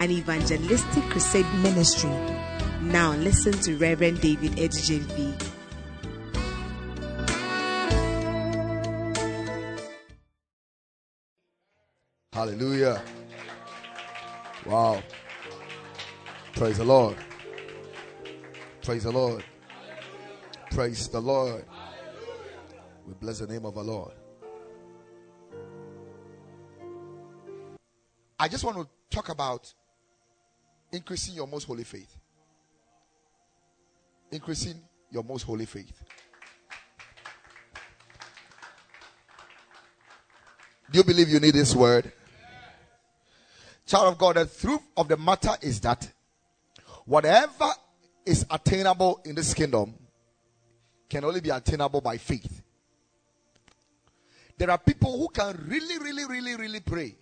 an evangelistic crusade ministry. Now listen to Reverend David Adu-Gyamfi. Hallelujah. Wow. Praise the Lord. Praise the Lord. Praise the Lord. We bless the name of our Lord. I just want to talk about increasing your most holy faith. Increasing your most holy faith. Do you believe you need this word? Child of God, the truth of the matter is that whatever is attainable in this kingdom can only be attainable by faith. There are people who can really, really, really, really pray.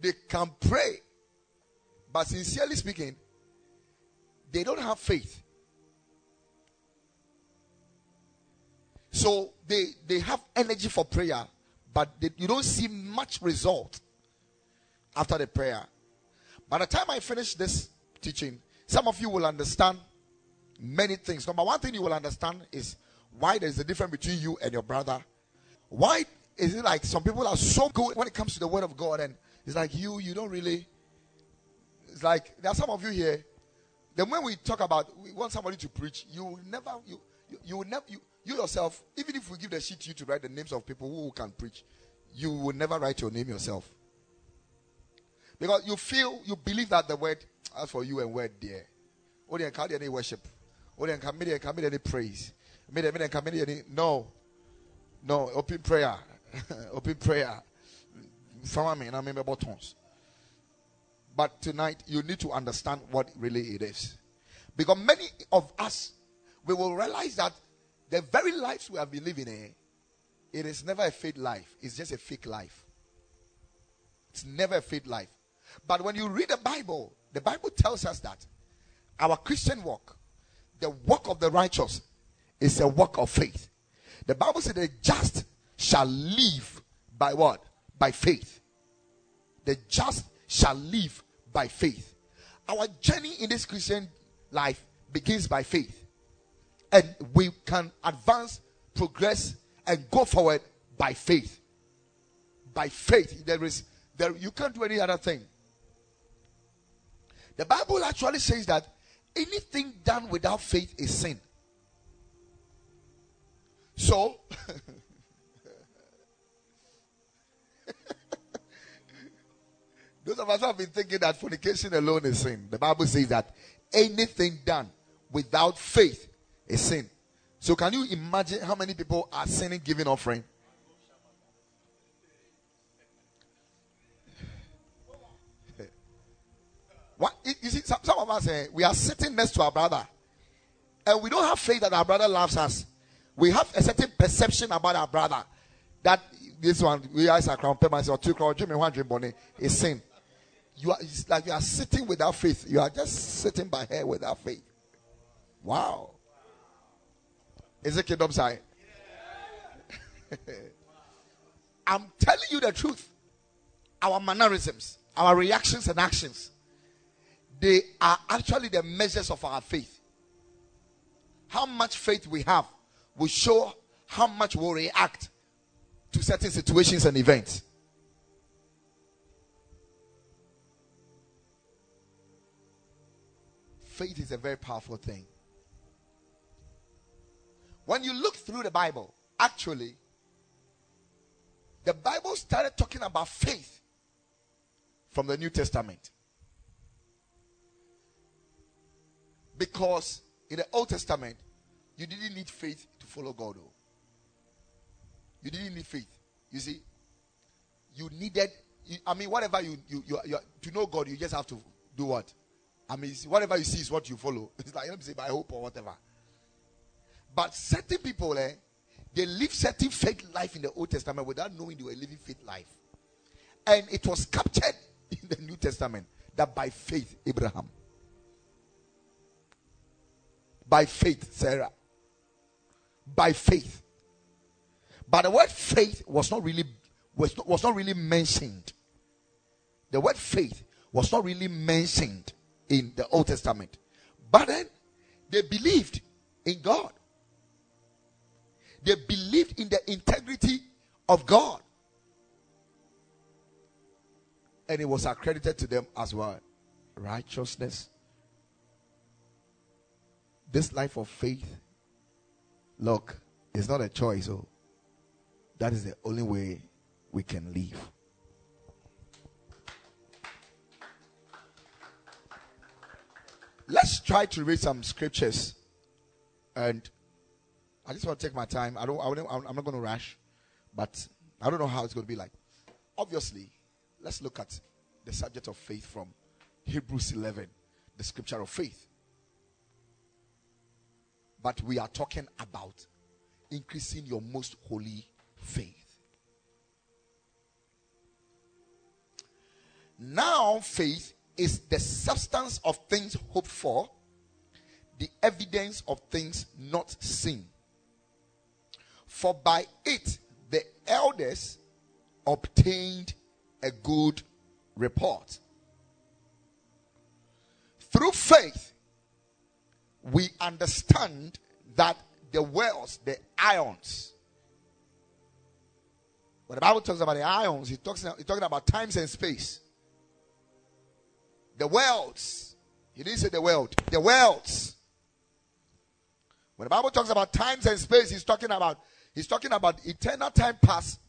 They can pray, but sincerely speaking, they don't have faith. So they they have energy for prayer, but they, you don't see much result after the prayer. By the time I finish this teaching, some of you will understand many things. Number one thing you will understand is why there's a difference between you and your brother. Why is it like some people are so good when it comes to the word of God and it's like you, you don't really. It's like there are some of you here. Then when we talk about we want somebody to preach, you will never you you, you will never you, you yourself, even if we give the sheet to you to write the names of people who can preach, you will never write your name yourself. Because you feel, you believe that the word, as for you and word there. Only oh, can any worship. Only can media can any praise. Media can any no. No, open prayer. open prayer. Family, and I remember buttons. But tonight you need to understand what really it is. Because many of us we will realize that the very lives we have been living in, it is never a fake life. It's just a fake life. It's never a fake life. But when you read the Bible, the Bible tells us that our Christian walk, the work of the righteous, is a work of faith. The Bible says the just shall live by what? By faith. The just shall live by faith. Our journey in this Christian life begins by faith. And we can advance, progress, and go forward by faith. By faith. There is there you can't do any other thing. The Bible actually says that anything done without faith is sin. So, those of us who have been thinking that fornication alone is sin, the Bible says that anything done without faith is sin. So, can you imagine how many people are sinning giving offering? What, you see, some, some of us, eh, we are sitting next to our brother, and we don't have faith that our brother loves us. We have a certain perception about our brother that this one, we are a crown payment or two crown, Jimmy one dream bonnet is sin. You are it's like you are sitting without faith. You are just sitting by her without faith. Wow. Is it kingdom side? I'm telling you the truth. Our mannerisms, our reactions and actions they are actually the measures of our faith. How much faith we have will show how much we'll react to certain situations and events. Faith is a very powerful thing. When you look through the Bible, actually, the Bible started talking about faith from the New Testament. Because in the Old Testament, you didn't need faith to follow God. Oh. You didn't need faith. You see, you needed. I mean, whatever you, you, you, you to know God, you just have to do what? I mean, whatever you see is what you follow. It's like, let me say, by hope or whatever. But certain people, eh, they live certain faith life in the Old Testament without knowing they were living faith life. And it was captured in the New Testament that by faith, Abraham. By faith, Sarah. By faith. But the word faith was not really was not, was not really mentioned. The word faith was not really mentioned in the Old Testament. But then they believed in God. They believed in the integrity of God. And it was accredited to them as well. Righteousness. This life of faith, look, is not a choice. Oh, that is the only way we can live. Let's try to read some scriptures. And I just want to take my time. I don't, I am not going to rush, but I don't know how it's going to be like. Obviously, let's look at the subject of faith from Hebrews 11, the scripture of faith. But we are talking about increasing your most holy faith. Now, faith is the substance of things hoped for, the evidence of things not seen. For by it the elders obtained a good report. Through faith, we understand that the wells, the ions, when the Bible talks about the ions, it talks, it's talking about times and space. The worlds. He didn't say the world. The worlds. When the Bible talks about times and space, he's talking about he's talking about eternal time past,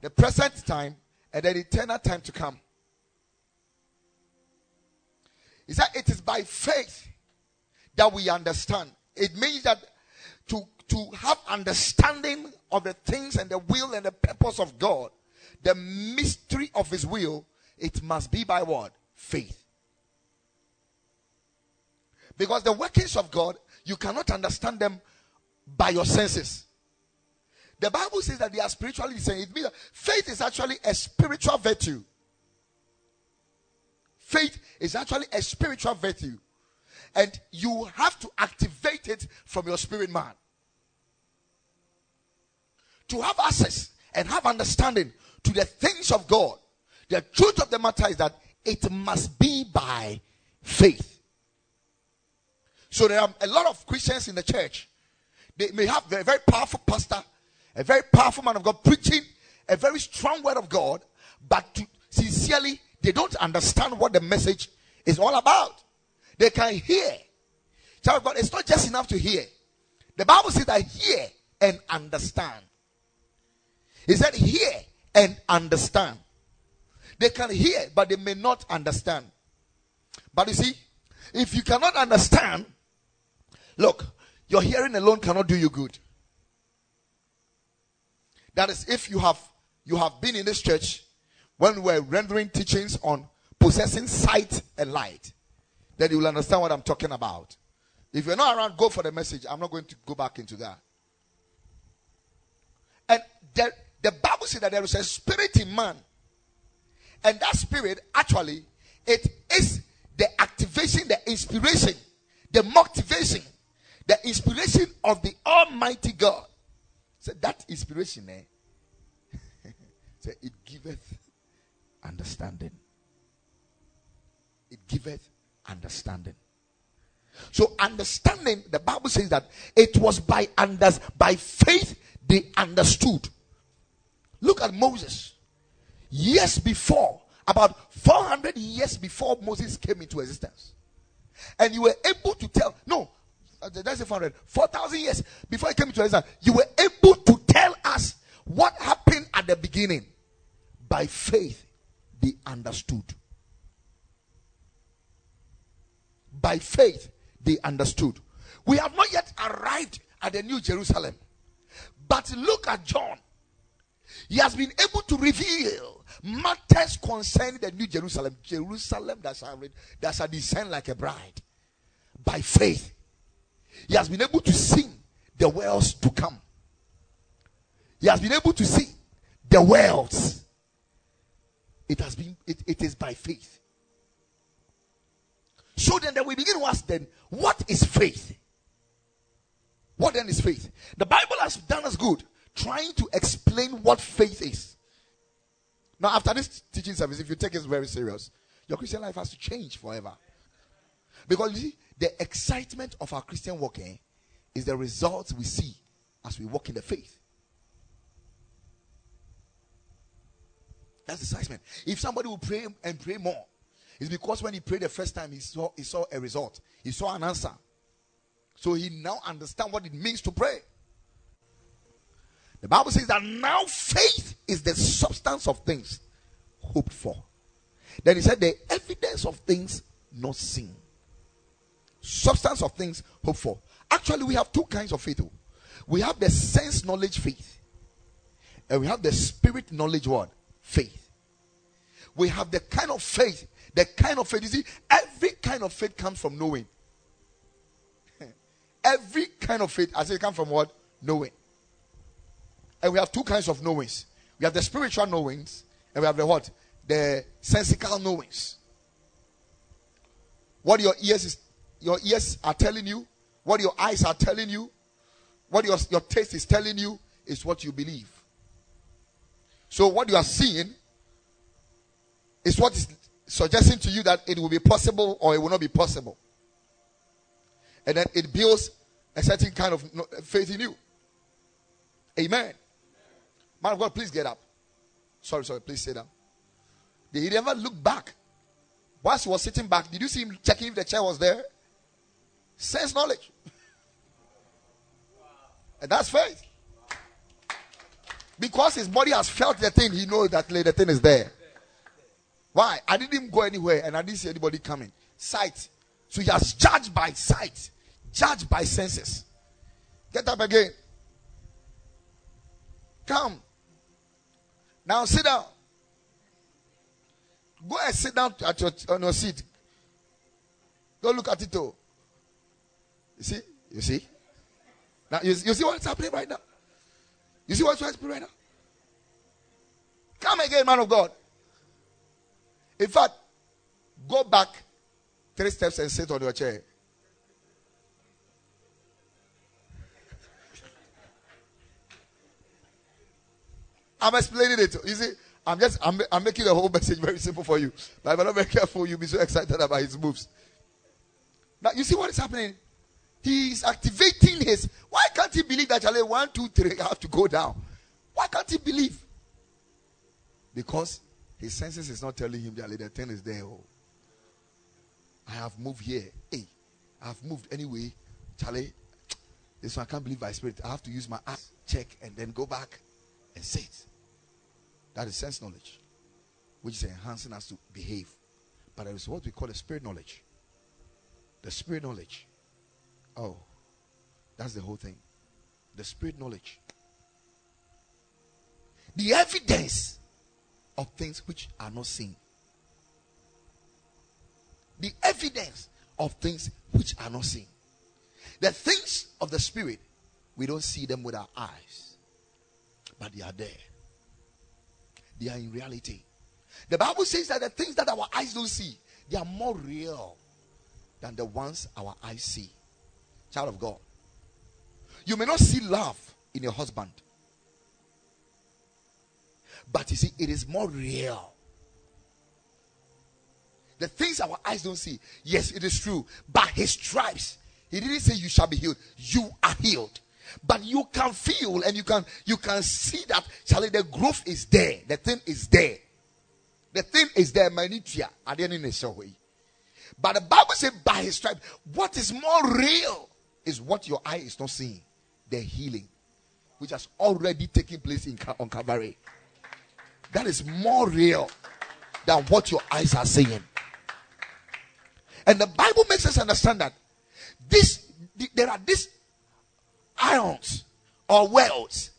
the present time, and then eternal time to come. He said it is by faith that we understand. It means that to, to have understanding of the things and the will and the purpose of God, the mystery of his will, it must be by what? Faith. Because the workings of God, you cannot understand them by your senses. The Bible says that they are spiritually discerning. It means that faith is actually a spiritual virtue. Faith is actually a spiritual virtue. And you have to activate it from your spirit man. To have access and have understanding to the things of God, the truth of the matter is that it must be by faith. So there are a lot of Christians in the church. They may have a very powerful pastor, a very powerful man of God preaching a very strong word of God, but to, sincerely, they don't understand what the message is all about. They can hear. Child of God, it's not just enough to hear. The Bible says that hear and understand. He said, hear and understand. They can hear, but they may not understand. But you see, if you cannot understand, Look, your hearing alone cannot do you good. That is, if you have you have been in this church when we were rendering teachings on possessing sight and light, then you will understand what I'm talking about. If you're not around, go for the message. I'm not going to go back into that. And the, the Bible says that there is a spirit in man. And that spirit, actually, it is the activation, the inspiration, the motivation the inspiration of the Almighty God. So that inspiration, eh? so it giveth understanding. It giveth understanding. So understanding, the Bible says that it was by under, by faith they understood. Look at Moses. Years before, about 400 years before Moses came into existence. And you were able to tell, no, Uh, that's a 400, 4,000 years before he came to Israel, you were able to tell us what happened at the beginning. By faith, they understood. By faith, they understood. We have not yet arrived at the New Jerusalem. But look at John. He has been able to reveal matters concerning the New Jerusalem, Jerusalem that shall, that shall descend like a bride by faith. He has been able to see the worlds to come. He has been able to see the worlds. It has been, it, it is by faith. So then, then we begin to ask then, what is faith? What then is faith? The Bible has done us good trying to explain what faith is. Now, after this teaching service, if you take it very serious, your Christian life has to change forever. Because you see, the excitement of our Christian walking is the results we see as we walk in the faith. That's the excitement. If somebody will pray and pray more, it's because when he prayed the first time, he saw, he saw a result, he saw an answer. So he now understands what it means to pray. The Bible says that now faith is the substance of things hoped for. Then he said the evidence of things not seen. Substance of things hoped for. Actually, we have two kinds of faith. Oh. We have the sense knowledge faith. And we have the spirit knowledge word faith. We have the kind of faith, the kind of faith. You see, every kind of faith comes from knowing. every kind of faith, as it come from what? Knowing. And we have two kinds of knowings. We have the spiritual knowings, and we have the what? The sensical knowings. What your ears is, your ears are telling you, what your eyes are telling you, what your, your taste is telling you is what you believe. So what you are seeing is what is suggesting to you that it will be possible or it will not be possible. And then it builds a certain kind of faith in you. Amen. Man of God, please get up. Sorry, sorry, please sit down. Did he ever look back? Whilst he was sitting back, did you see him checking if the chair was there? Sense knowledge. and that's faith. Because his body has felt the thing, he knows that the thing is there. Why? I didn't go anywhere and I didn't see anybody coming. Sight. So he has judged by sight, judged by senses. Get up again. Come. Now sit down. Go and sit down at your, on your seat. Go look at it all. You see? You see? Now you, you see what's happening right now? You see what's happening right now? Come again, man of God. In fact, go back three steps and sit on your chair. I'm explaining it. You see, I'm just I'm, I'm making the whole message very simple for you. But if I'm not very careful, you'll be so excited about his moves. Now you see what is happening? He's activating his. Why can't he believe that Charlie one, two, three I have to go down? Why can't he believe? Because his senses is not telling him that the thing is there. Oh, I have moved here. Hey, I have moved anyway. Charlie, this one I can't believe by spirit. I have to use my eyes, check, and then go back and say it. That is sense knowledge, which is enhancing us to behave. But there is what we call the spirit knowledge. The spirit knowledge. Oh, that's the whole thing. The spirit knowledge. The evidence of things which are not seen. The evidence of things which are not seen. The things of the spirit, we don't see them with our eyes, but they are there they are in reality. The Bible says that the things that our eyes don't see, they are more real than the ones our eyes see. Child of God. You may not see love in your husband. But you see, it is more real. The things our eyes don't see, yes, it is true. But his stripes, he didn't say you shall be healed. You are healed but you can feel and you can you can see that Charlie, the growth is there, the thing is there. The thing is there, minutia. But the Bible said, by his stripe, what is more real is what your eye is not seeing the healing, which has already taken place in, on Calvary. That is more real than what your eyes are seeing. And the Bible makes us understand that this there are these ions or worlds.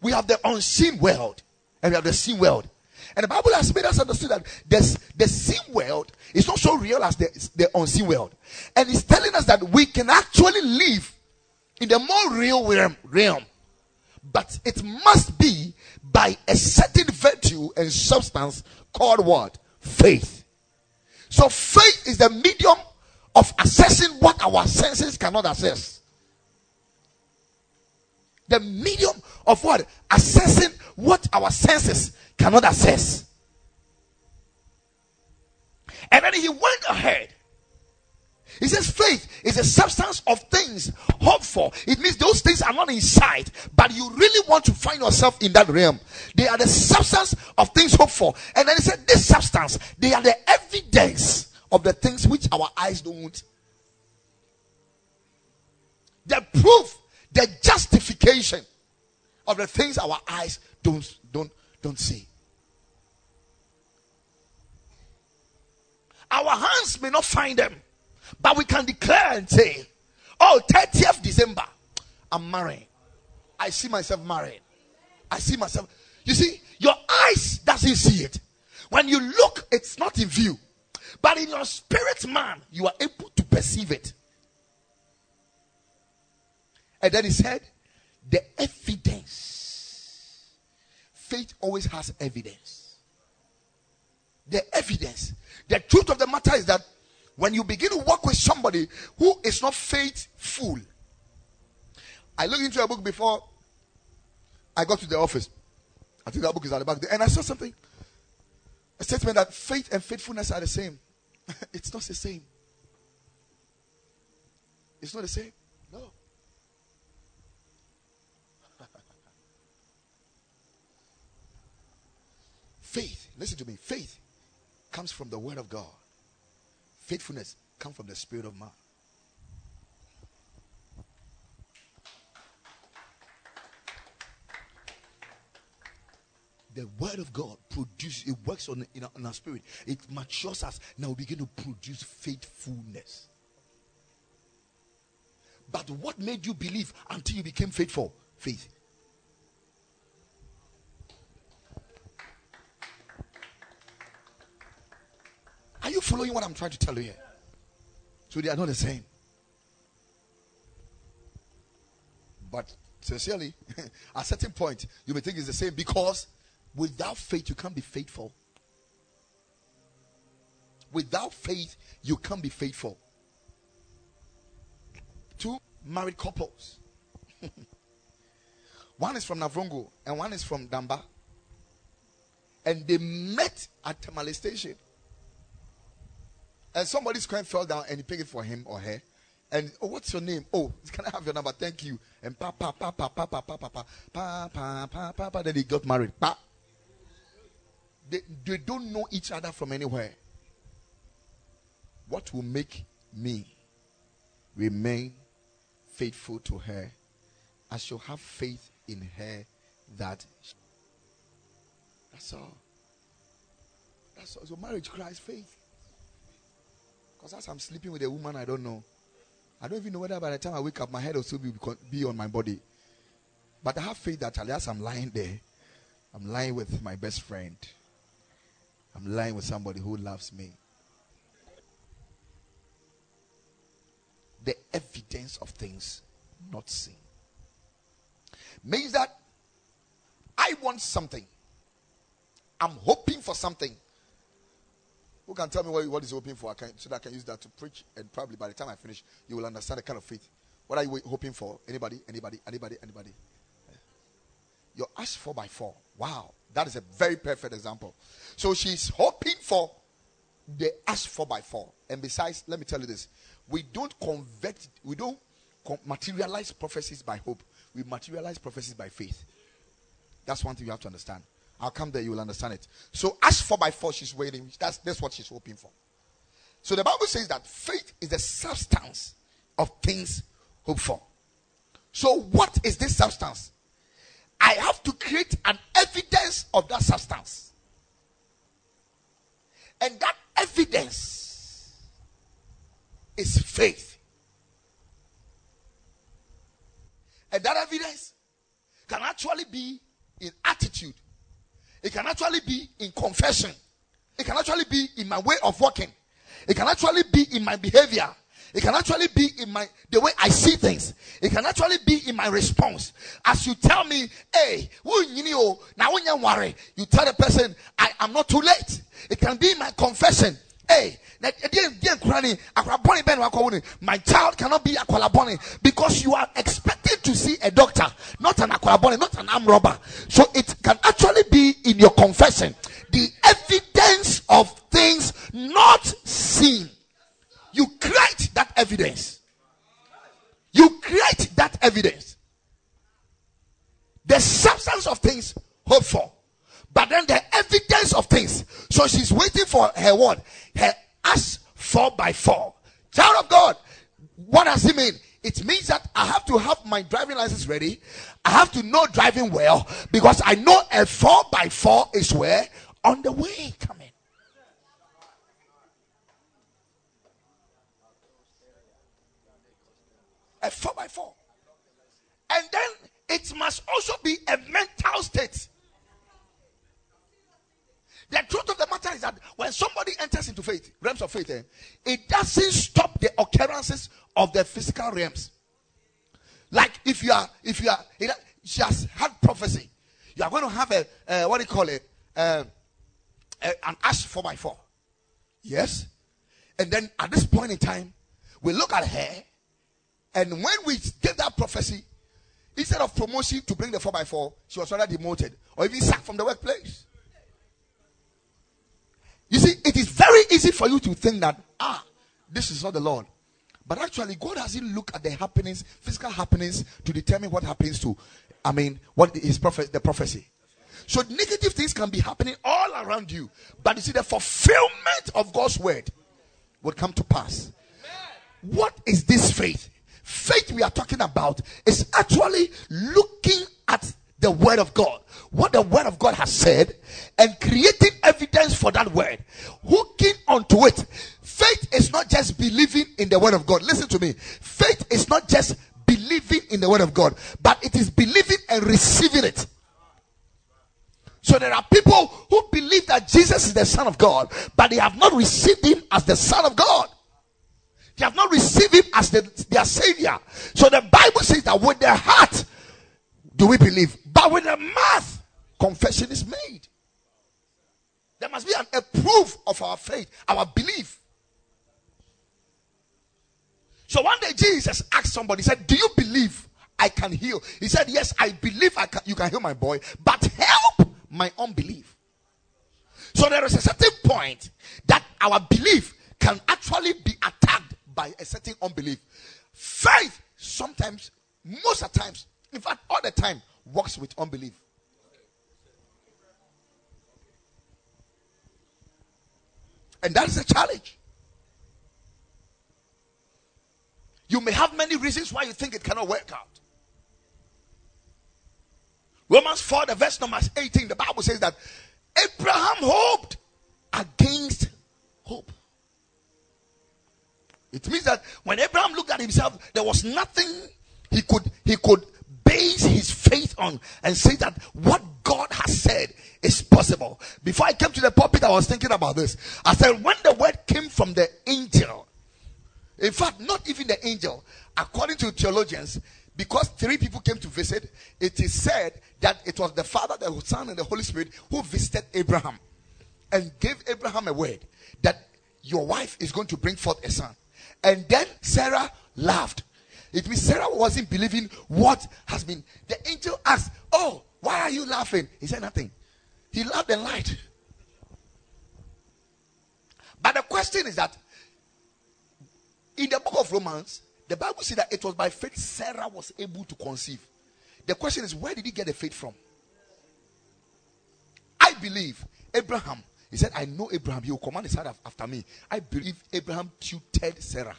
We have the unseen world and we have the seen world. And the Bible has made us understand that this, the seen world is not so real as the, the unseen world. And it's telling us that we can actually live in the more real realm, realm. But it must be by a certain virtue and substance called what? Faith. So faith is the medium of assessing what our senses cannot assess. The medium of what? Assessing what our senses cannot assess. And then he went ahead. He says faith is a substance of things hoped for. It means those things are not in sight, but you really want to find yourself in that realm. They are the substance of things hoped for. And then he said, this substance, they are the evidence of the things which our eyes don't. The proof, the justification of the things our eyes don't don't see. Our hands may not find them, but we can declare and say, Oh, 30th December, I'm marrying. I see myself married. I see myself. You see, your eyes doesn't see it. When you look, it's not in view. But in your spirit man, you are able to perceive it. And then he said, the evidence. Faith always has evidence. The evidence. The truth of the matter is that when you begin to work with somebody who is not faithful, I looked into a book before I got to the office. I think that book is at the back there. And I saw something. A statement that faith and faithfulness are the same. it's not the same. It's not the same. No. Faith, listen to me. Faith comes from the word of God. Faithfulness comes from the spirit of man. the word of God produces, it works on, in, our, in our spirit. It matures us. Now we begin to produce faithfulness. But what made you believe until you became faithful? Faith. You following what I'm trying to tell you here? So they are not the same. But sincerely, at a certain point, you may think it's the same because without faith, you can't be faithful. Without faith, you can't be faithful. Two married couples. one is from Navrongo and one is from Damba. And they met at Tamale Station. And somebody's coin fell down and he picked it for him or her. And oh, what's your name? Oh, can I have your number? Thank you. And pa pa pa pa pa pa pa pa pa pa pa pa pa pa. Then they got married. Pa. They, they don't know each other from anywhere. What will make me remain faithful to her? I shall have faith in her that. That's all. That's all. So marriage cries faith. Because as I'm sleeping with a woman I don't know, I don't even know whether by the time I wake up, my head will still be, be on my body. But I have faith that as I'm lying there, I'm lying with my best friend. I'm lying with somebody who loves me. The evidence of things not seen means that I want something. I'm hoping for something. Who can tell me what, what is hoping for? I can, so that I can use that to preach. And probably by the time I finish, you will understand the kind of faith. What are you hoping for? Anybody? Anybody? Anybody? Anybody? Eh. Your ask four by four. Wow. That is a very perfect example. So she's hoping for the ask four by four. And besides, let me tell you this. We don't convert, we don't materialize prophecies by hope. We materialize prophecies by faith. That's one thing you have to understand. I'll come there, you will understand it. So, as four by four, she's waiting. That's, that's what she's hoping for. So, the Bible says that faith is the substance of things hoped for. So, what is this substance? I have to create an evidence of that substance. And that evidence is faith. And that evidence can actually be in attitude It can actually be in confession. It can actually be in my way of walking. It can actually be in my behavior. It can actually be in my the way I see things. It can actually be in my response. As you tell me, hey, now when you worry, you tell the person, I am not too late. It can be my confession. Hey, my child cannot be a kwalaboni because you are expected to see a doctor, not an akwalaboni, not an arm robber. So it can actually be in your confession the evidence of things not seen. You create that evidence. You create that evidence. The substance of things hoped for. But then the evidence of things. So she's waiting for her word. Her ass four by four. Child of God. What does it mean? It means that I have to have my driving license ready. I have to know driving well because I know a four by four is where on the way coming. A four by four. And then it must also be a mental state. The truth of the matter is that when somebody enters into faith, realms of faith, eh, it doesn't stop the occurrences of the physical realms. Like if you are, if you are, she has had prophecy, you are going to have a, uh, what do you call it, uh, an ash four by four. Yes. And then at this point in time, we look at her, and when we get that prophecy, instead of promotion to bring the four by four, she was rather demoted or even sacked from the workplace. You see, it is very easy for you to think that, ah, this is not the Lord. But actually, God doesn't look at the happenings, physical happenings, to determine what happens to, I mean, what is the prophecy. So negative things can be happening all around you. But you see, the fulfillment of God's word will come to pass. What is this faith? Faith we are talking about is actually looking at the word of God, what the word of God has said, and creating evidence for that word, hooking onto it. Faith is not just believing in the word of God. Listen to me. Faith is not just believing in the word of God, but it is believing and receiving it. So there are people who believe that Jesus is the Son of God, but they have not received him as the Son of God. They have not received him as the, their Savior. So the Bible says that with the heart do we believe, but with the mouth, confession is made. There must be an, a proof of our faith, our belief. So one day Jesus asked somebody, he said, Do you believe I can heal? He said, Yes, I believe I can, you can heal my boy, but help my unbelief. So there is a certain point that our belief can actually be attacked by a certain unbelief. Faith sometimes, most of the times, in fact, all the time, works with unbelief. And that is a challenge. You may have many reasons why you think it cannot work out. Romans 4, the verse number 18, the Bible says that Abraham hoped against hope. It means that when Abraham looked at himself, there was nothing he could he could base his faith on and say that what God has said is possible. Before I came to the pulpit, I was thinking about this. I said, when the word came from the angel, in fact, not even the angel, according to theologians, because three people came to visit, it is said that it was the Father, the Son, and the Holy Spirit who visited Abraham and gave Abraham a word that your wife is going to bring forth a son. And then Sarah laughed. It means Sarah wasn't believing what has been. The angel asked, Oh, why are you laughing? He said nothing. He laughed and lied. But the question is that in the book of Romans, the Bible says that it was by faith Sarah was able to conceive. The question is, where did he get the faith from? I believe Abraham. He said, I know Abraham. He will command his after me. I believe Abraham tutored Sarah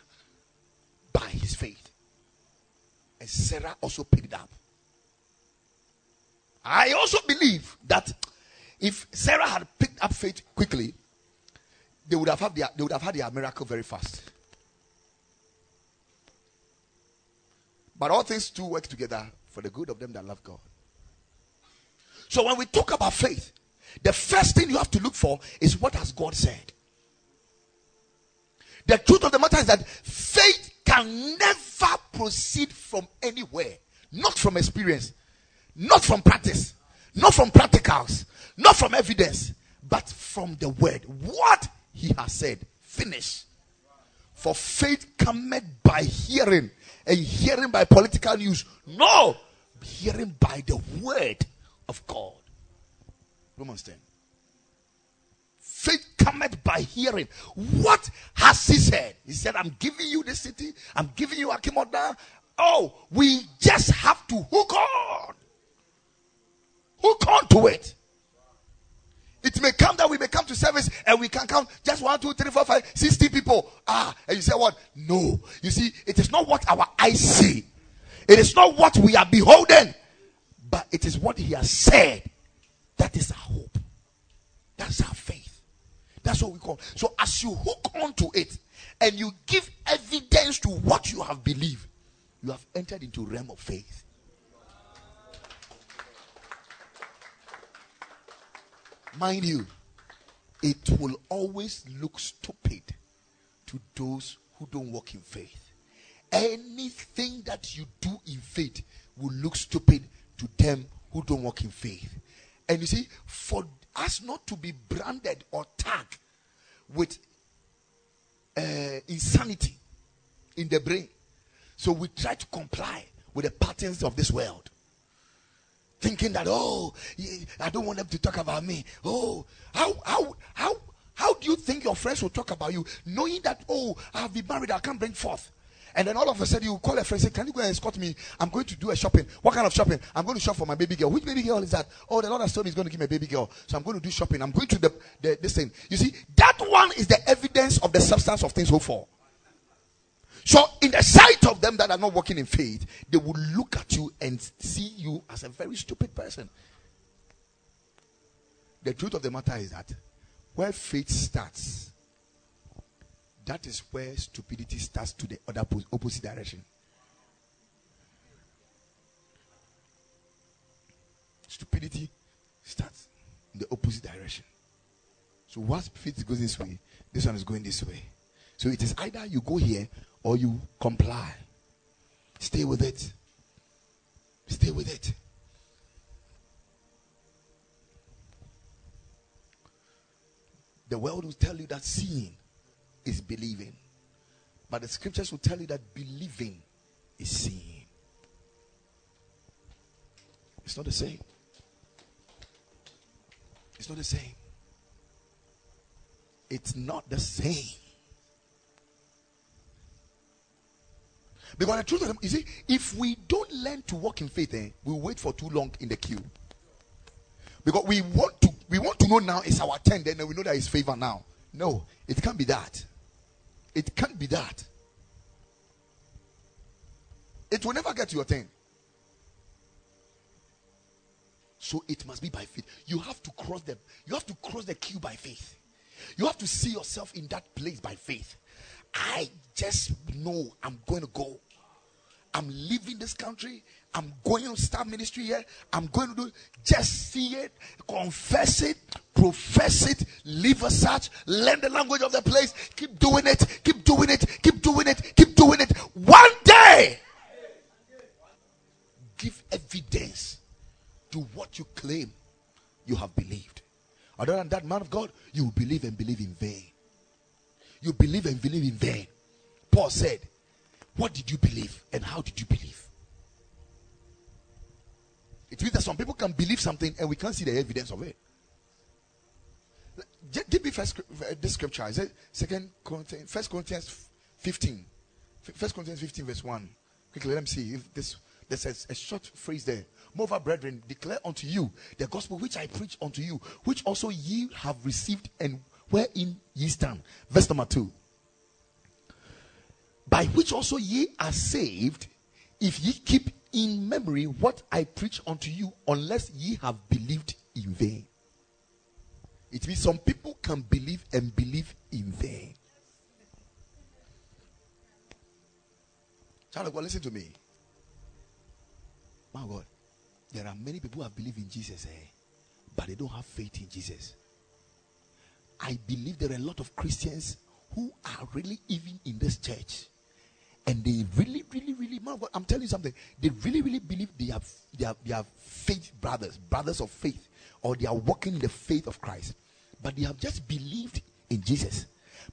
by his faith. And Sarah also picked up. I also believe that if Sarah had picked up faith quickly, they would have had their, they would have had their miracle very fast. But all things do work together for the good of them that love God. So when we talk about faith, the first thing you have to look for is what has God said. The truth of the matter is that faith can never proceed from anywhere, not from experience, not from practice, not from practicals, not from evidence, but from the word. What he has said. Finish. For faith cometh by hearing, and hearing by political news. No, hearing by the word of God. Romans 10. Faith cometh by hearing. What has he said? He said, I'm giving you the city, I'm giving you Akim Oda. Oh, we just have to hook on. Hook on to it. It may come that we may come to service and we can count just one, two, three, four, five, sixty people. Ah, and you say what? No. You see, it is not what our eyes see. It is not what we are beholding, but it is what He has said. That is our hope. That's our faith. That's what we call. So as you hook onto it and you give evidence to what you have believed, you have entered into realm of faith. Mind you, it will always look stupid to those who don't walk in faith. Anything that you do in faith will look stupid to them who don't walk in faith. And you see, for us not to be branded or tagged with uh, insanity in the brain, so we try to comply with the patterns of this world. Thinking that oh i don't want them to talk about me. Oh how how how how do you think your friends will talk about you? Knowing that oh i've been married i can't bring forth and then all of a sudden you call a friend say can you go and escort me? I'm going to do a shopping. What kind of shopping? I'm going to shop for my baby girl. Which baby girl is that? Oh the lord has told me he's going to give me a baby girl. So i'm going to do shopping. I'm going to the, the this thing. You see that one is the evidence of the substance of things so far so, in the sight of them that are not walking in faith, they will look at you and see you as a very stupid person. The truth of the matter is that where faith starts, that is where stupidity starts to the other opposite direction. Stupidity starts in the opposite direction. So, once faith goes this way, this one is going this way. So, it is either you go here or you comply. Stay with it. Stay with it. The world will tell you that seeing is believing. But the scriptures will tell you that believing is seeing. It's not the same. It's not the same. It's not the same. Because the truth of them, you see, if we don't learn to walk in faith, eh, we'll wait for too long in the queue. Because we want to we want to know now it's our turn, then we know that it's favor now. No, it can't be that. It can't be that. It will never get to your turn. So it must be by faith. You have to cross the you have to cross the queue by faith. You have to see yourself in that place by faith. I just know I'm going to go. I'm leaving this country. I'm going to start ministry here. I'm going to do just see it, confess it, profess it, live as such, learn the language of the place, keep doing it, keep doing it, keep doing it, keep doing it. One day, give evidence to what you claim you have believed. Other than that, man of God, you believe and believe in vain you believe and believe in vain. Paul said, What did you believe and how did you believe? It means that some people can believe something and we can't see the evidence of it. Give me first uh, this scripture. Is it second Corinthians first Corinthians 15. First Corinthians 15, verse 1. Quickly, let me see if this there's a, a short phrase there. Moreover, brethren, declare unto you the gospel which I preach unto you, which also ye have received and wherein ye stand. Verse number two. By which also ye are saved, if ye keep in memory what I preach unto you, unless ye have believed in vain. It means some people can believe and believe in vain. Child of God, listen to me. My God, there are many people who have believed in Jesus, eh? but they don't have faith in Jesus. I believe there are a lot of Christians who are really even in this church. And they really, really, really, man, I'm telling you something. They really, really believe they have, they have, they have faith brothers, brothers of faith, or they are walking in the faith of Christ. But they have just believed in Jesus.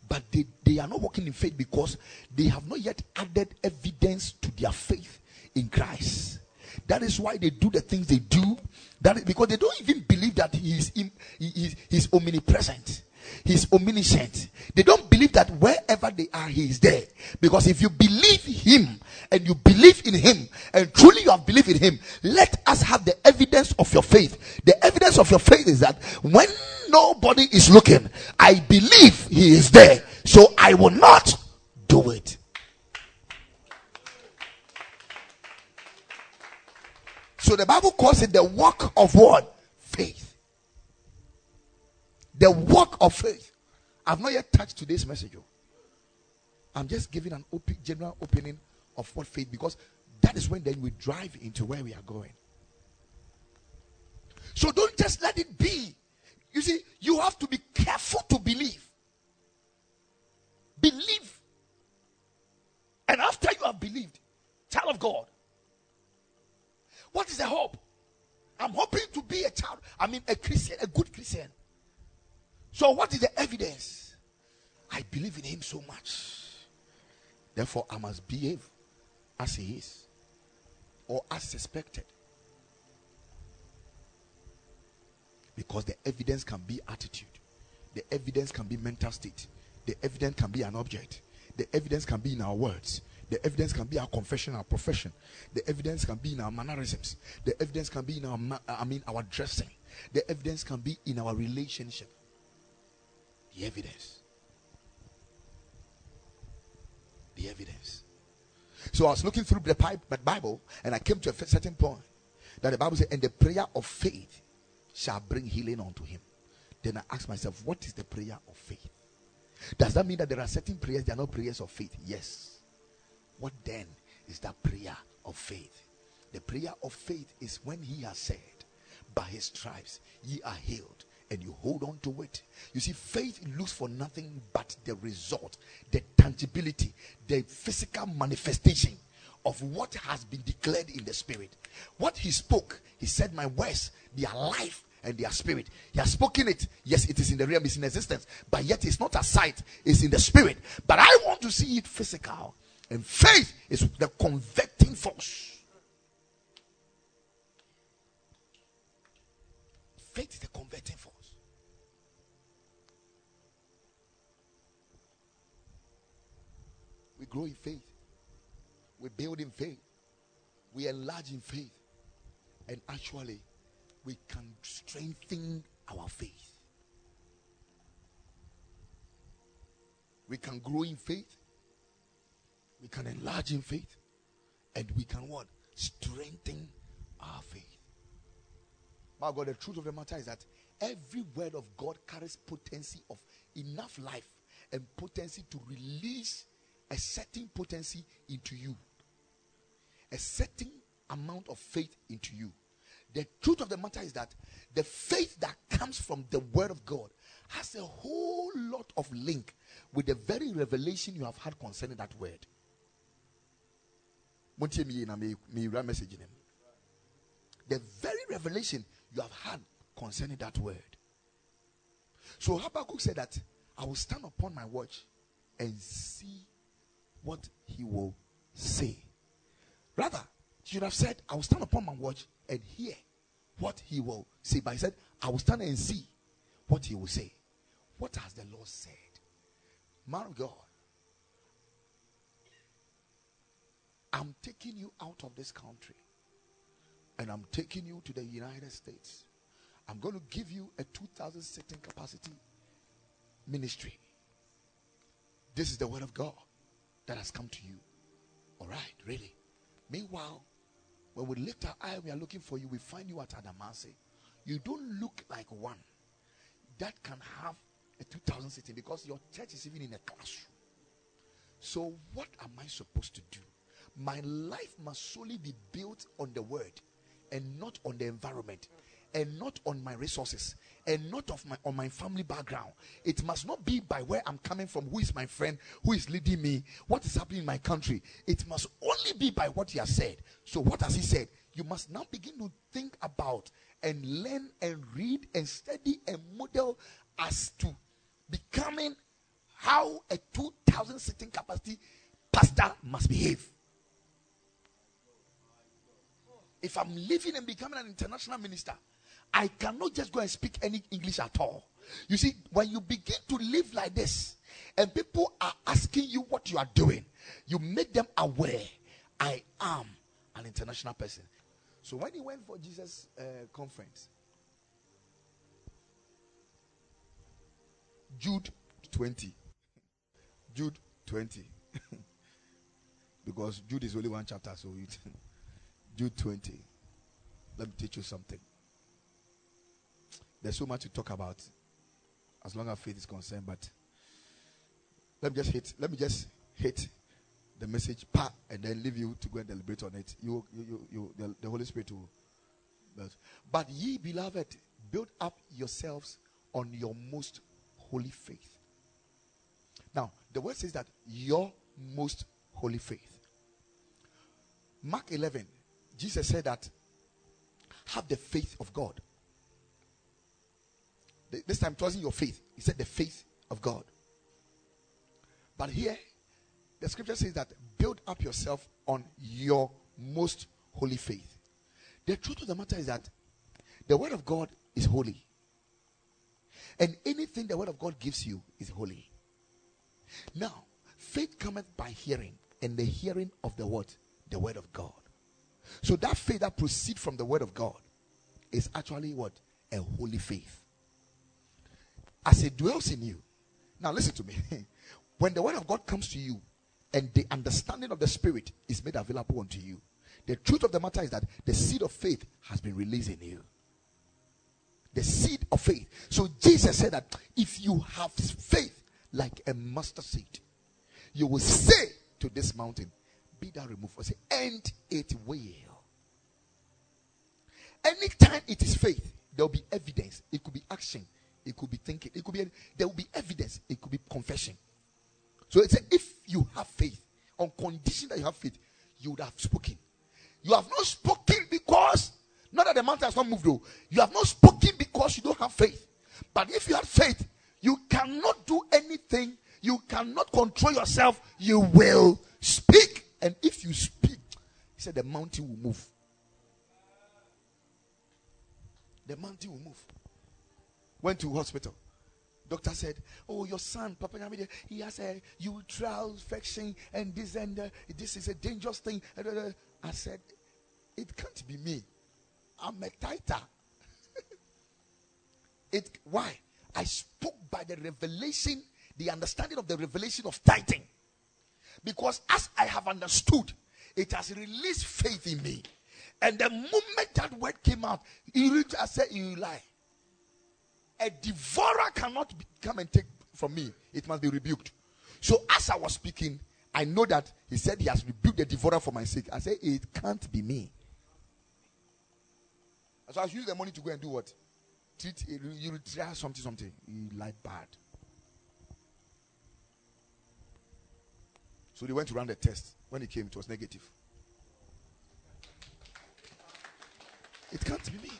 But they, they are not walking in faith because they have not yet added evidence to their faith in Christ. That is why they do the things they do. That is because they don't even believe that he is, he is, he is omnipresent. He's omniscient. They don't believe that wherever they are, He is there. Because if you believe Him and you believe in Him and truly you have believed in Him, let us have the evidence of your faith. The evidence of your faith is that when nobody is looking, I believe He is there. So I will not do it. So the Bible calls it the work of what? Faith. The work of faith. I've not yet touched today's message. Oh. I'm just giving an open, general opening of what faith because that is when then we drive into where we are going. So don't just let it be. You see, you have to be careful to believe. Believe. And after you have believed, child of God, what is the hope? I'm hoping to be a child. I mean, a Christian, a good Christian. So, what is the evidence? I believe in Him so much. Therefore, I must behave as He is or as suspected. Because the evidence can be attitude, the evidence can be mental state, the evidence can be an object, the evidence can be in our words, the evidence can be our confession, our profession. The evidence can be in our mannerisms. The evidence can be in our, I mean, our dressing. The evidence can be in our relationship. The evidence. The evidence. So I was looking through the Bible and I came to a certain point that the Bible said, and the prayer of faith shall bring healing unto him. Then I asked myself, what is the prayer of faith? Does that mean that there are certain prayers, they are not prayers of faith? Yes. What then is that prayer of faith? The prayer of faith is when he has said, By his stripes ye are healed, and you hold on to it. You see, faith looks for nothing but the result, the tangibility, the physical manifestation of what has been declared in the spirit. What he spoke, he said, My words, they are life and their spirit. He has spoken it. Yes, it is in the realm, it's in existence, but yet it's not a sight, it's in the spirit. But I want to see it physical. And faith is the converting force. Faith is the converting force. We grow in faith. We build in faith. We enlarge in faith. And actually, we can strengthen our faith. We can grow in faith we can enlarge in faith and we can what? Strengthen our faith. My God, the truth of the matter is that every word of God carries potency of enough life and potency to release a certain potency into you, a certain amount of faith into you. The truth of the matter is that the faith that comes from the word of God has a whole lot of link with the very revelation you have had concerning that word. The very revelation you have had concerning that word. So Habakkuk said that I will stand upon my watch and see what he will say. Rather, he should have said, I will stand upon my watch and hear what he will say. But he said, I will stand and see what he will say. What has the Lord said? Man of God, I'm taking you out of this country and I'm taking you to the United States. I'm going to give you a 2,000 sitting capacity ministry. This is the word of God that has come to you. All right, really. Meanwhile, when we lift our eye, we are looking for you. We find you at Adamase. You don't look like one that can have a 2,000 sitting because your church is even in a classroom. So, what am I supposed to do? My life must solely be built on the word and not on the environment. And not on my resources and not of my on my family background. It must not be by where I'm coming from, who is my friend, who is leading me, what is happening in my country. It must only be by what he has said. So what has he said? You must now begin to think about and learn and read and study and model as to becoming how a 2000 sitting capacity pastor must behave. If I'm living and becoming an international minister, I cannot just go and speak any English at all. You see, when you begin to live like this, and people are asking you what you are doing, you make them aware I am an international person. So when he went for Jesus' uh, conference, Jude 20. Jude 20. because Jude is only one chapter, so it Jude 20. Let me teach you something. There's so much to talk about as long as faith is concerned, but let me just hit let me just hit the message part and then leave you to go and deliberate on it. You you you, you the, the Holy Spirit will but ye beloved, build up yourselves on your most holy faith. Now, the word says that your most holy faith. Mark 11, Jesus said that have the faith of God. This time, it wasn't your faith. He said the faith of God. But here, the scripture says that build up yourself on your most holy faith. The truth of the matter is that the word of God is holy. And anything the word of God gives you is holy. Now, faith cometh by hearing, and the hearing of the word, the word of God. So that faith that proceeds from the word of God is actually what? A holy faith. As it dwells in you. Now listen to me. when the word of God comes to you and the understanding of the spirit is made available unto you, the truth of the matter is that the seed of faith has been released in you. The seed of faith. So Jesus said that if you have faith like a mustard seed, you will say to this mountain, Be thou removed. Say, And it will. Anytime it is faith, there will be evidence. It could be action. It could be thinking. It could be there will be evidence. It could be confession. So it's a, if you have faith, on condition that you have faith, you would have spoken. You have not spoken because not that the mountain has not moved though. You have not spoken because you don't have faith. But if you have faith, you cannot do anything. You cannot control yourself. You will speak. And if you speak, he said the mountain will move. The mountain will move. Went to hospital. Doctor said, "Oh, your son, Papa Yamide, he has a uterine infection, and this and uh, this is a dangerous thing." I said, It can't be me. I'm a tither. it why? I spoke by the revelation, the understanding of the revelation of tithing. Because as I have understood, it has released faith in me. And the moment that word came out, I said, You lie. A devourer cannot be, come and take from me, it must be rebuked. So as I was speaking, I know that he said he has rebuked the devourer for my sake. I say it can't be me. So I use the money to go and do what? Treat you try something, something. You like bad. So they went to run the test. When it came, it was negative. It can't be me.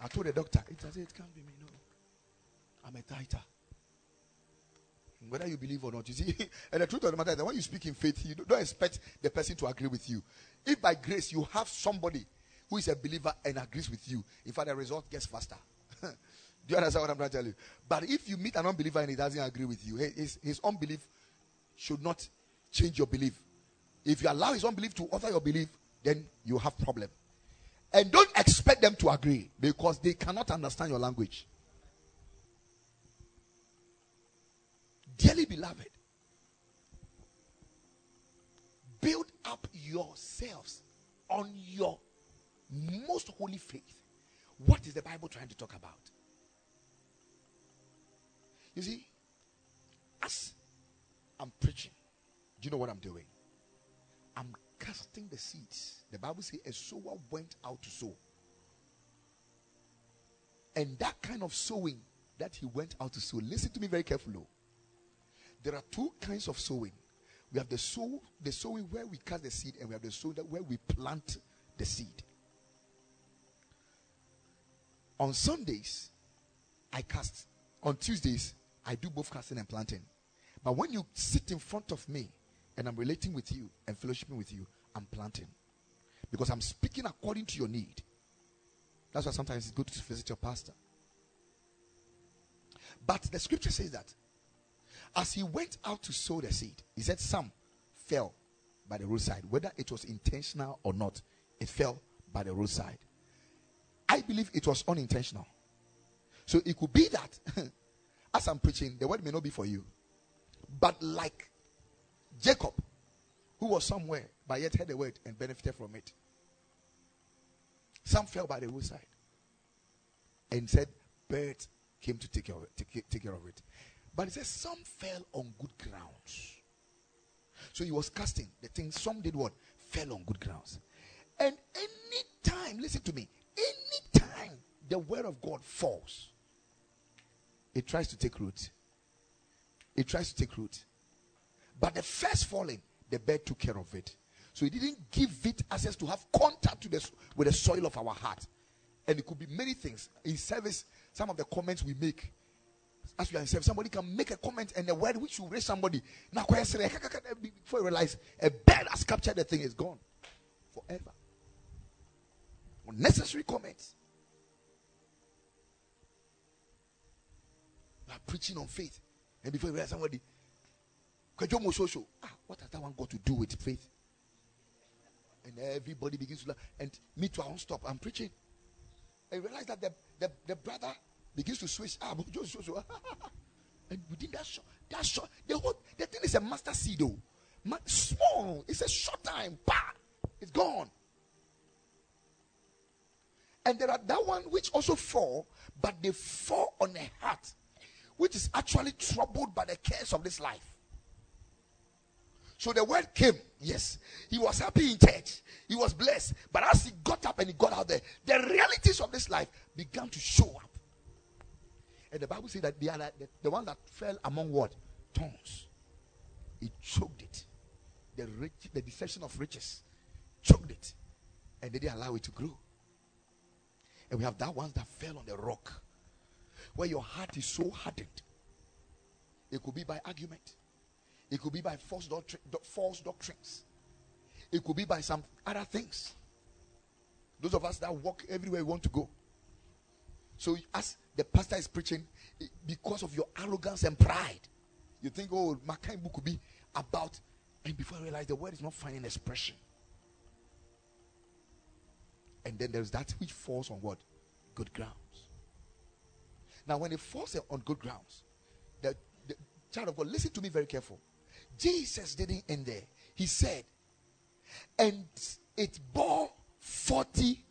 I told the doctor, it, it can't be me. No. I'm a tither whether you believe or not. You see, and the truth of the matter is that when you speak in faith, you don't expect the person to agree with you. If by grace you have somebody who is a believer and agrees with you, in fact, the result gets faster. Do you understand what I'm trying to tell you? But if you meet an unbeliever and he doesn't agree with you, eh, his, his unbelief should not change your belief. If you allow his unbelief to alter your belief, then you have problem. And don't expect them to agree because they cannot understand your language. Dearly beloved, build up yourselves on your most holy faith. What is the Bible trying to talk about? You see, as I'm preaching, do you know what I'm doing? Casting the seeds. The Bible says a sower went out to sow. And that kind of sowing that he went out to sow. Listen to me very carefully. There are two kinds of sowing. We have the sow, the sowing where we cast the seed, and we have the sowing that where we plant the seed. On Sundays, I cast. On Tuesdays, I do both casting and planting. But when you sit in front of me and I'm relating with you and fellowshipping with you, I'm planting. Because I'm speaking according to your need. That's why sometimes it's good to visit your pastor. But the scripture says that as he went out to sow the seed, he said some fell by the roadside. Whether it was intentional or not, it fell by the roadside. I believe it was unintentional. So it could be that as I'm preaching, the word may not be for you. But like Jacob, who was somewhere but yet heard the word and benefited from it. Some fell by the roadside and said, Birds came to take care of it. Take, care of it. But it says some fell on good grounds. So he was casting the thing. Some did what? Fell on good grounds. And any time, listen to me, any time the word of God falls, it tries to take root. It tries to take root. But the first falling, the bird took care of it. So he didn't give it access to have contact to the, with the soil of our heart. And it could be many things. In service, some of the comments we make, as we are in service, somebody can make a comment and the word which you raise somebody, now before you realize a bird has captured the thing, is gone forever. Unnecessary comments. You are preaching on faith. And before you realize somebody, ah, what has that one got to do with faith? And everybody begins to laugh. And me too, I won't stop. I'm preaching. I realize that the, the, the brother begins to switch. Ah, and within that short, that short, the whole the thing is a mustard seed though. small. It's a short time. Bah, it's gone. And there are that one which also fall, but they fall on a heart which is actually troubled by the cares of this life. So the word came. Yes. He was happy in church. He was blessed. But as he got up and he got out there, the realities of this life began to show up. And the Bible says that the the, the one that fell among what? Tongues. It choked it. The rich, the deception of riches choked it. And they didn't allow it to grow. And we have that one that fell on the rock. Where your heart is so hardened. It could be by argument. It could be by false, false doctrines. It could be by some other things. Those of us that walk everywhere we want to go. So, as the pastor is preaching, because of your arrogance and pride, you think, oh, my kind book could be about, and before I realize the word is not finding expression. And then there's that which falls on what? Good grounds. Now, when it falls on good grounds, the, the child of God, listen to me very careful. Jesus didn't end there. He said, and it bore 40,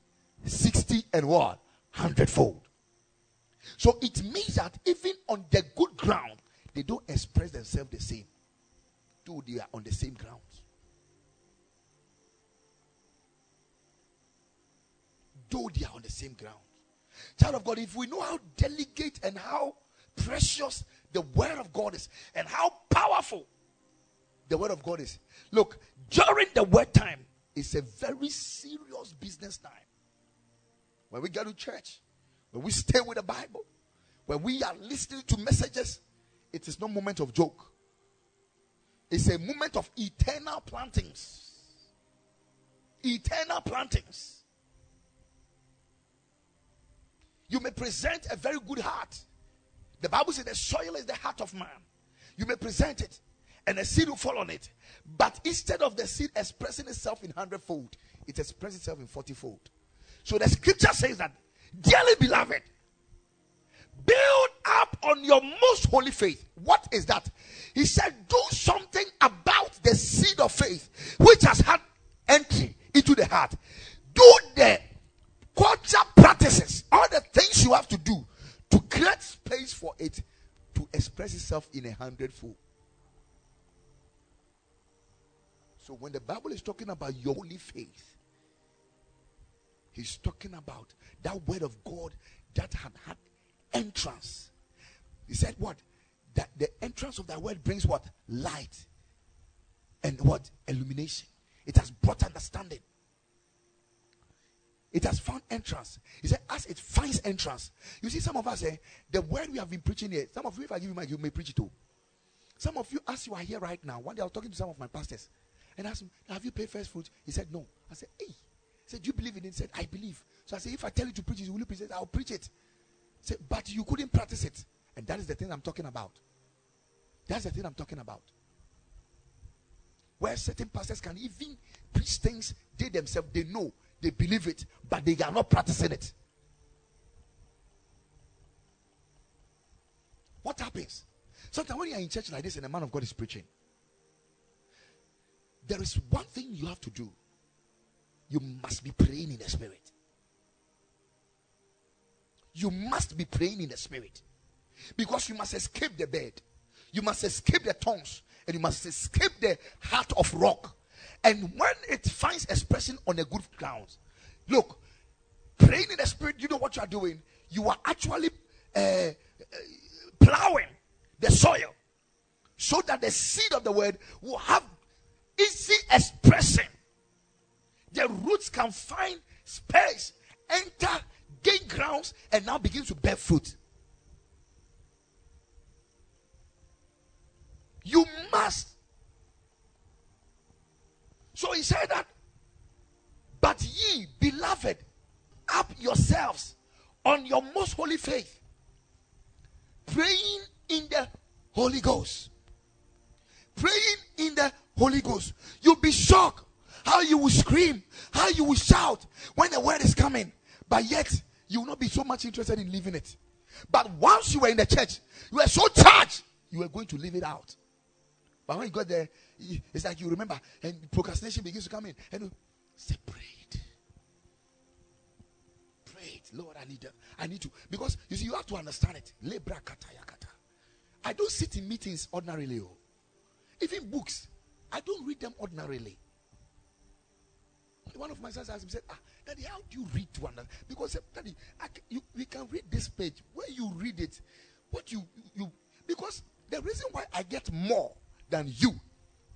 60, and what? Hundredfold. So it means that even on the good ground, they don't express themselves the same, though they are on the same ground. Though they are on the same ground. Child of God, if we know how delicate and how precious the word of God is and how powerful the word of God is. Look, during the word time, it's a very serious business time. When we go to church, when we stay with the Bible, when we are listening to messages, it is no moment of joke. It's a moment of eternal plantings. Eternal plantings. You may present a very good heart. The Bible says the soil is the heart of man. You may present it and a seed will fall on it. But instead of the seed expressing itself in hundredfold, it expresses itself in fortyfold. So the scripture says that, dearly beloved, build up on your most holy faith. What is that? He said, do something about the seed of faith which has had entry into the heart. Do the culture practices, all the things you have to do to create space for it to express itself in a hundredfold. So when the Bible is talking about your holy faith, he's talking about that word of God that had had entrance. He said, What? That the entrance of that word brings what? Light. And what? Illumination. It has brought understanding. It has found entrance. He said, as it finds entrance. You see, some of us, eh, the word we have been preaching here, some of you, if I give you my, you may preach it too. Some of you, as you are here right now, one day I was talking to some of my pastors and asked him, Have you paid first fruit? He said, No. I said, Hey. He said, Do you believe in it? He said, I believe. So I said, If I tell you to preach it, will you preach it? I'll preach it. He said, But you couldn't practice it. And that is the thing I'm talking about. That's the thing I'm talking about. Where certain pastors can even preach things they themselves they know, they believe it, but they are not practicing it. What happens? Sometimes when you are in church like this and a man of God is preaching, there is one thing you have to do. You must be praying in the spirit. You must be praying in the spirit. Because you must escape the bed. You must escape the tongues. And you must escape the heart of rock. And when it finds expression on a good ground, look, praying in the spirit, you know what you are doing? You are actually uh, uh, plowing the soil so that the seed of the word will have easy expression. The roots can find space, enter, gain grounds, and now begin to bear fruit. You must. So he said that, but ye, beloved, up yourselves on your most holy faith, praying in the Holy Ghost. Praying Holy Ghost. You'll be shocked how you will scream, how you will shout when the word is coming, but yet you will not be so much interested in living it. But once you were in the church, you were so charged, you were going to live it out. But when you got there, it's like you remember, and procrastination begins to come in. And you separate. Pray it. Lord, I need I need to. Because you see, you have to understand it. I don't sit in meetings ordinarily. Oh. Even books, I don't read them ordinarily. One of my sons asked me, said, ah, Daddy, how do you read to understand? Because, uh, Daddy, I, you, we can read this page. When you read it, what you, you, because the reason why I get more than you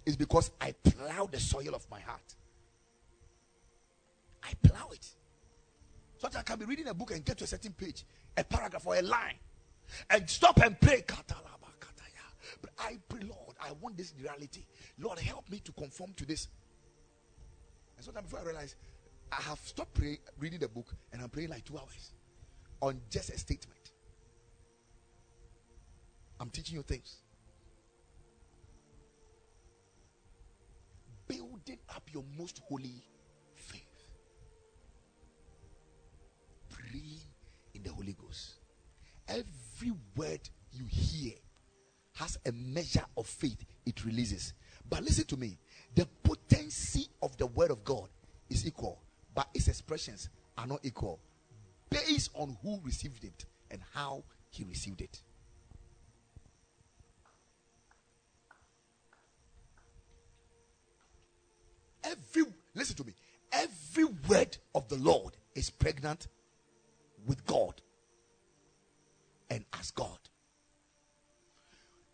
is because I plow the soil of my heart. I plow it. So that I can be reading a book and get to a certain page, a paragraph or a line, and stop and pray. But I pray, Lord, I want this reality. Lord, help me to conform to this. And sometimes before I realize, I have stopped reading the book and I'm praying like two hours on just a statement. I'm teaching you things. building up your most holy faith. Praying in the Holy Ghost. Every word you hear has a measure of faith it releases. But listen to me the potency of the word of God is equal, but its expressions are not equal based on who received it and how he received it. Every listen to me. Every word of the Lord is pregnant with God and as God.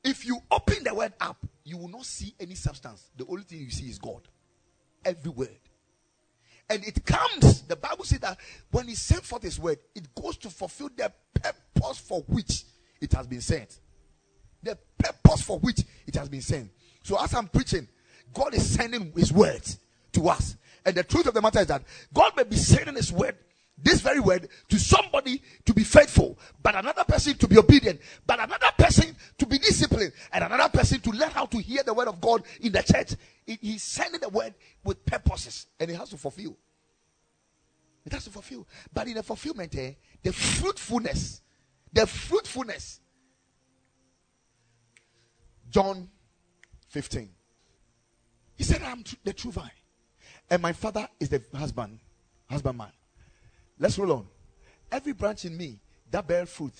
If you open the word up, you will not see any substance. The only thing you see is God. Every word. And it comes, the Bible says that when he sent forth his word, it goes to fulfill the purpose for which it has been sent. The purpose for which it has been sent. So as I'm preaching, God is sending his words to us. And the truth of the matter is that God may be sending his word, this very word, to somebody to be faithful, but another person to be obedient, but another person to be disciplined, and another person to learn how to hear the word of God in the church. He's sending the word with purposes, and it has to fulfill. It has to fulfill. But in the fulfillment, eh, the fruitfulness, the fruitfulness. John 15. He said, I'm the true vine. And my father is the husband, husbandman. Let's roll on. Every branch in me that bear fruit,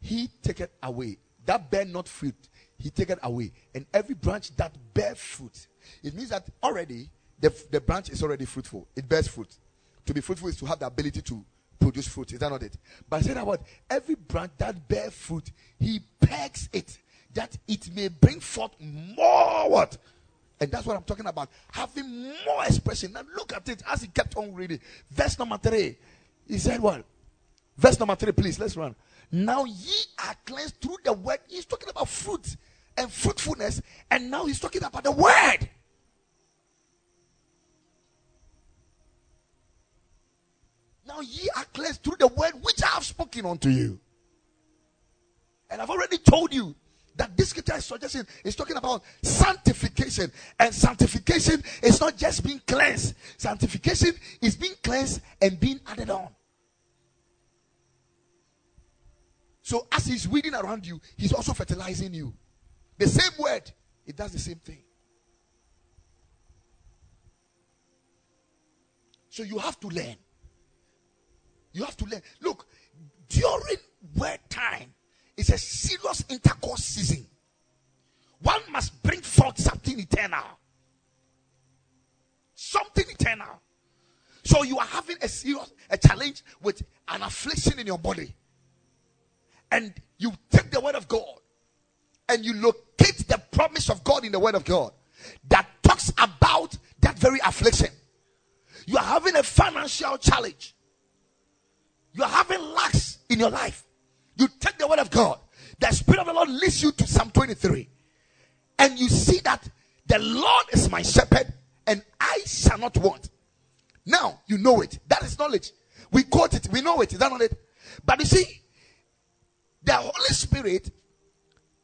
he take it away. That bear not fruit, he take it away. And every branch that bear fruit, it means that already the, the branch is already fruitful. It bears fruit. To be fruitful is to have the ability to produce fruit. Is that not it? But I said about every branch that bear fruit, he pegs it that it may bring forth more what? And that's what I'm talking about. Having more expression. Now look at it as he kept on reading. Verse number three. He said, What? Verse number three, please. Let's run. Now ye are cleansed through the word. He's talking about fruit and fruitfulness. And now he's talking about the word. Now ye are cleansed through the word which I have spoken unto you. And I've already told you that this scripture is suggesting is talking about sanctification. And sanctification is not just being cleansed, sanctification is being cleansed and being added on. So as he's weeding around you, he's also fertilizing you. The same word, it does the same thing. So you have to learn. You have to learn. Look, during word time, it's a serious intercourse season. One must bring forth something eternal. Something eternal. So you are having a serious a challenge with an affliction in your body. And you take the word of God and you locate the promise of God in the word of God that talks about that very affliction. You are having a financial challenge. You are having lacks in your life. You take the word of God. The Spirit of the Lord leads you to Psalm 23. And you see that the Lord is my shepherd and I shall not want. Now you know it. That is knowledge. We quote it. We know it. Is that not it? But you see, the Holy Spirit,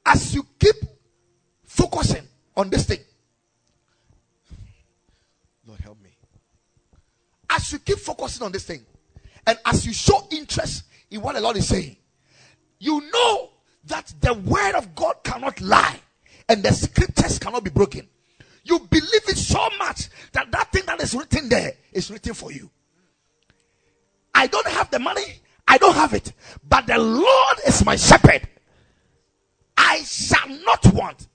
as you keep focusing on this thing, Lord help me. As you keep focusing on this thing, and as you show interest in what the Lord is saying, you know that the word of God cannot lie and the scriptures cannot be broken. You believe it so much that that thing that is written there is written for you. I don't have the money, I don't have it, but the Lord is my shepherd. I shall not want.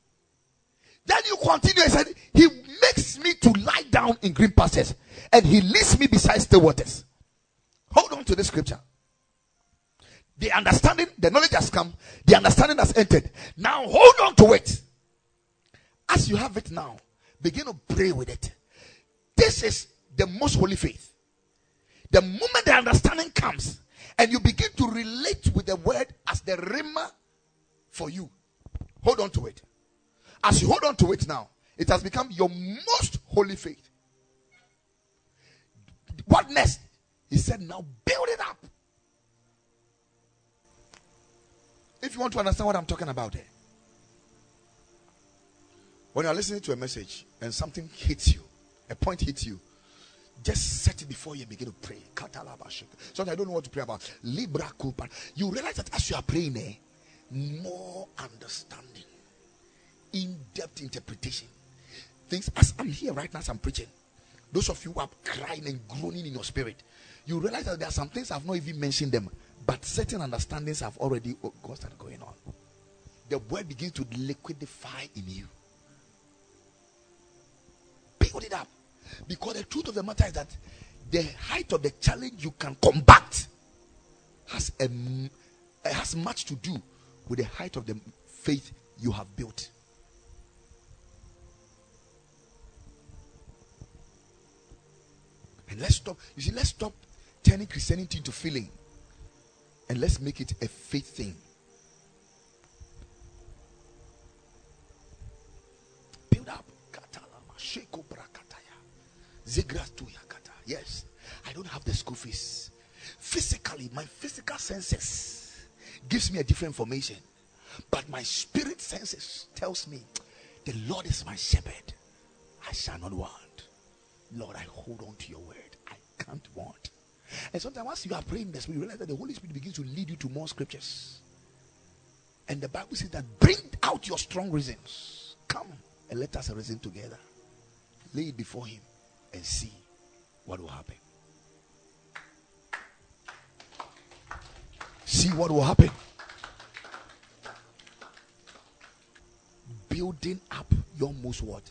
Then you continue and said, He makes me to lie down in green pastures and He leads me beside still waters. Hold on to this scripture. The understanding, the knowledge has come, the understanding has entered. Now hold on to it. As you have it now, begin to pray with it. This is the most holy faith. The moment the understanding comes and you begin to relate with the word as the rhema for you, hold on to it. As you hold on to it now, it has become your most holy faith. What next? He said, now build it up. If you want to understand what I'm talking about here, when you're listening to a message and something hits you, a point hits you, just set it before you begin to pray. So I don't know what to pray about. Libra Kupan. You realize that as you are praying, eh, more understanding, in depth interpretation. Things as I'm here right now, as I'm preaching. Those of you who are crying and groaning in your spirit, you realize that there are some things I've not even mentioned them, but certain understandings have already oh, started going on. The word begins to liquidify in you. Build it up. Because the truth of the matter is that the height of the challenge you can combat has a eh, has much to do with the height of the faith you have built. And let's stop. You see, let's stop turning Christianity into feeling and let's make it a faith thing. Build up. Yes, I don't have the school fees. Physically, my physical senses gives me a different information, but my spirit senses tells me the Lord is my shepherd. I shall not want. Lord, I hold on to your word. I can't want. And sometimes once you are praying this, we realize that the Holy Spirit begins to lead you to more scriptures. And the Bible says that bring out your strong reasons. Come and let us reason together. Lay it before him and see what will happen. See what will happen. Building up your most what?